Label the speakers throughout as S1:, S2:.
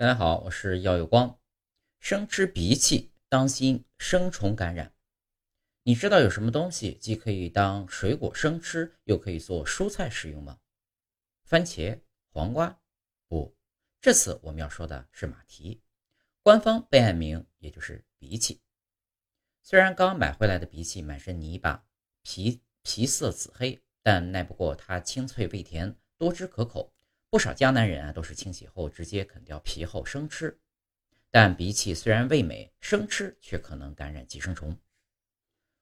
S1: 大家好，我是耀有光。生吃荸荠，当心生虫感染。你知道有什么东西既可以当水果生吃，又可以做蔬菜食用吗？番茄、黄瓜？不，这次我们要说的是马蹄，官方备案名也就是荸荠。虽然刚买回来的荸荠满身泥巴，皮皮色紫黑，但耐不过它清脆味甜，多汁可口。不少江南人啊，都是清洗后直接啃掉皮后生吃。但荸荠虽然味美，生吃却可能感染寄生虫。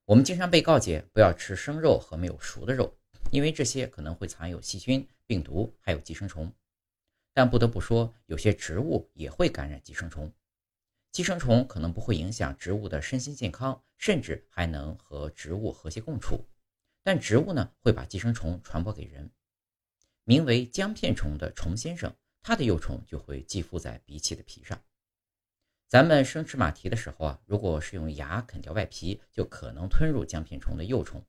S1: 我们经常被告诫不要吃生肉和没有熟的肉，因为这些可能会藏有细菌、病毒，还有寄生虫。但不得不说，有些植物也会感染寄生虫。寄生虫可能不会影响植物的身心健康，甚至还能和植物和谐共处。但植物呢，会把寄生虫传播给人。名为姜片虫的虫先生，它的幼虫就会寄附在荸荠的皮上。咱们生吃马蹄的时候啊，如果是用牙啃掉外皮，就可能吞入姜片虫的幼虫。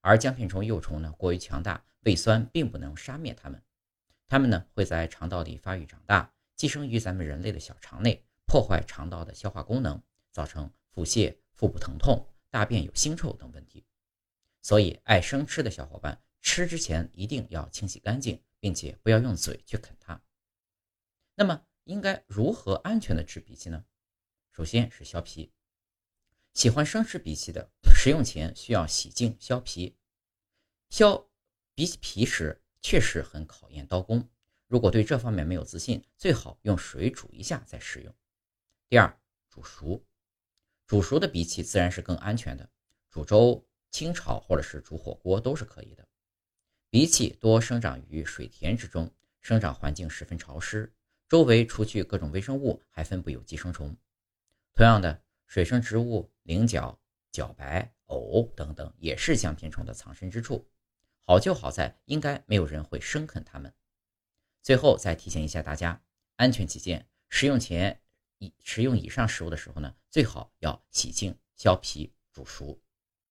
S1: 而姜片虫幼虫呢，过于强大，胃酸并不能杀灭它们。它们呢会在肠道里发育长大，寄生于咱们人类的小肠内，破坏肠道的消化功能，造成腹泻、腹部疼痛、大便有腥臭等问题。所以，爱生吃的小伙伴。吃之前一定要清洗干净，并且不要用嘴去啃它。那么应该如何安全的吃荸荠呢？首先是削皮。喜欢生吃荸荠的，食用前需要洗净削皮。削荸荠皮时确实很考验刀工，如果对这方面没有自信，最好用水煮一下再食用。第二，煮熟。煮熟的荸荠自然是更安全的，煮粥、清炒或者是煮火锅都是可以的。荸荠多生长于水田之中，生长环境十分潮湿，周围除去各种微生物，还分布有寄生虫。同样的，水生植物菱角、茭白、藕等等也是姜片虫的藏身之处。好就好在应该没有人会生啃它们。最后再提醒一下大家，安全起见，食用前以食用以上食物的时候呢，最好要洗净、削皮、煮熟。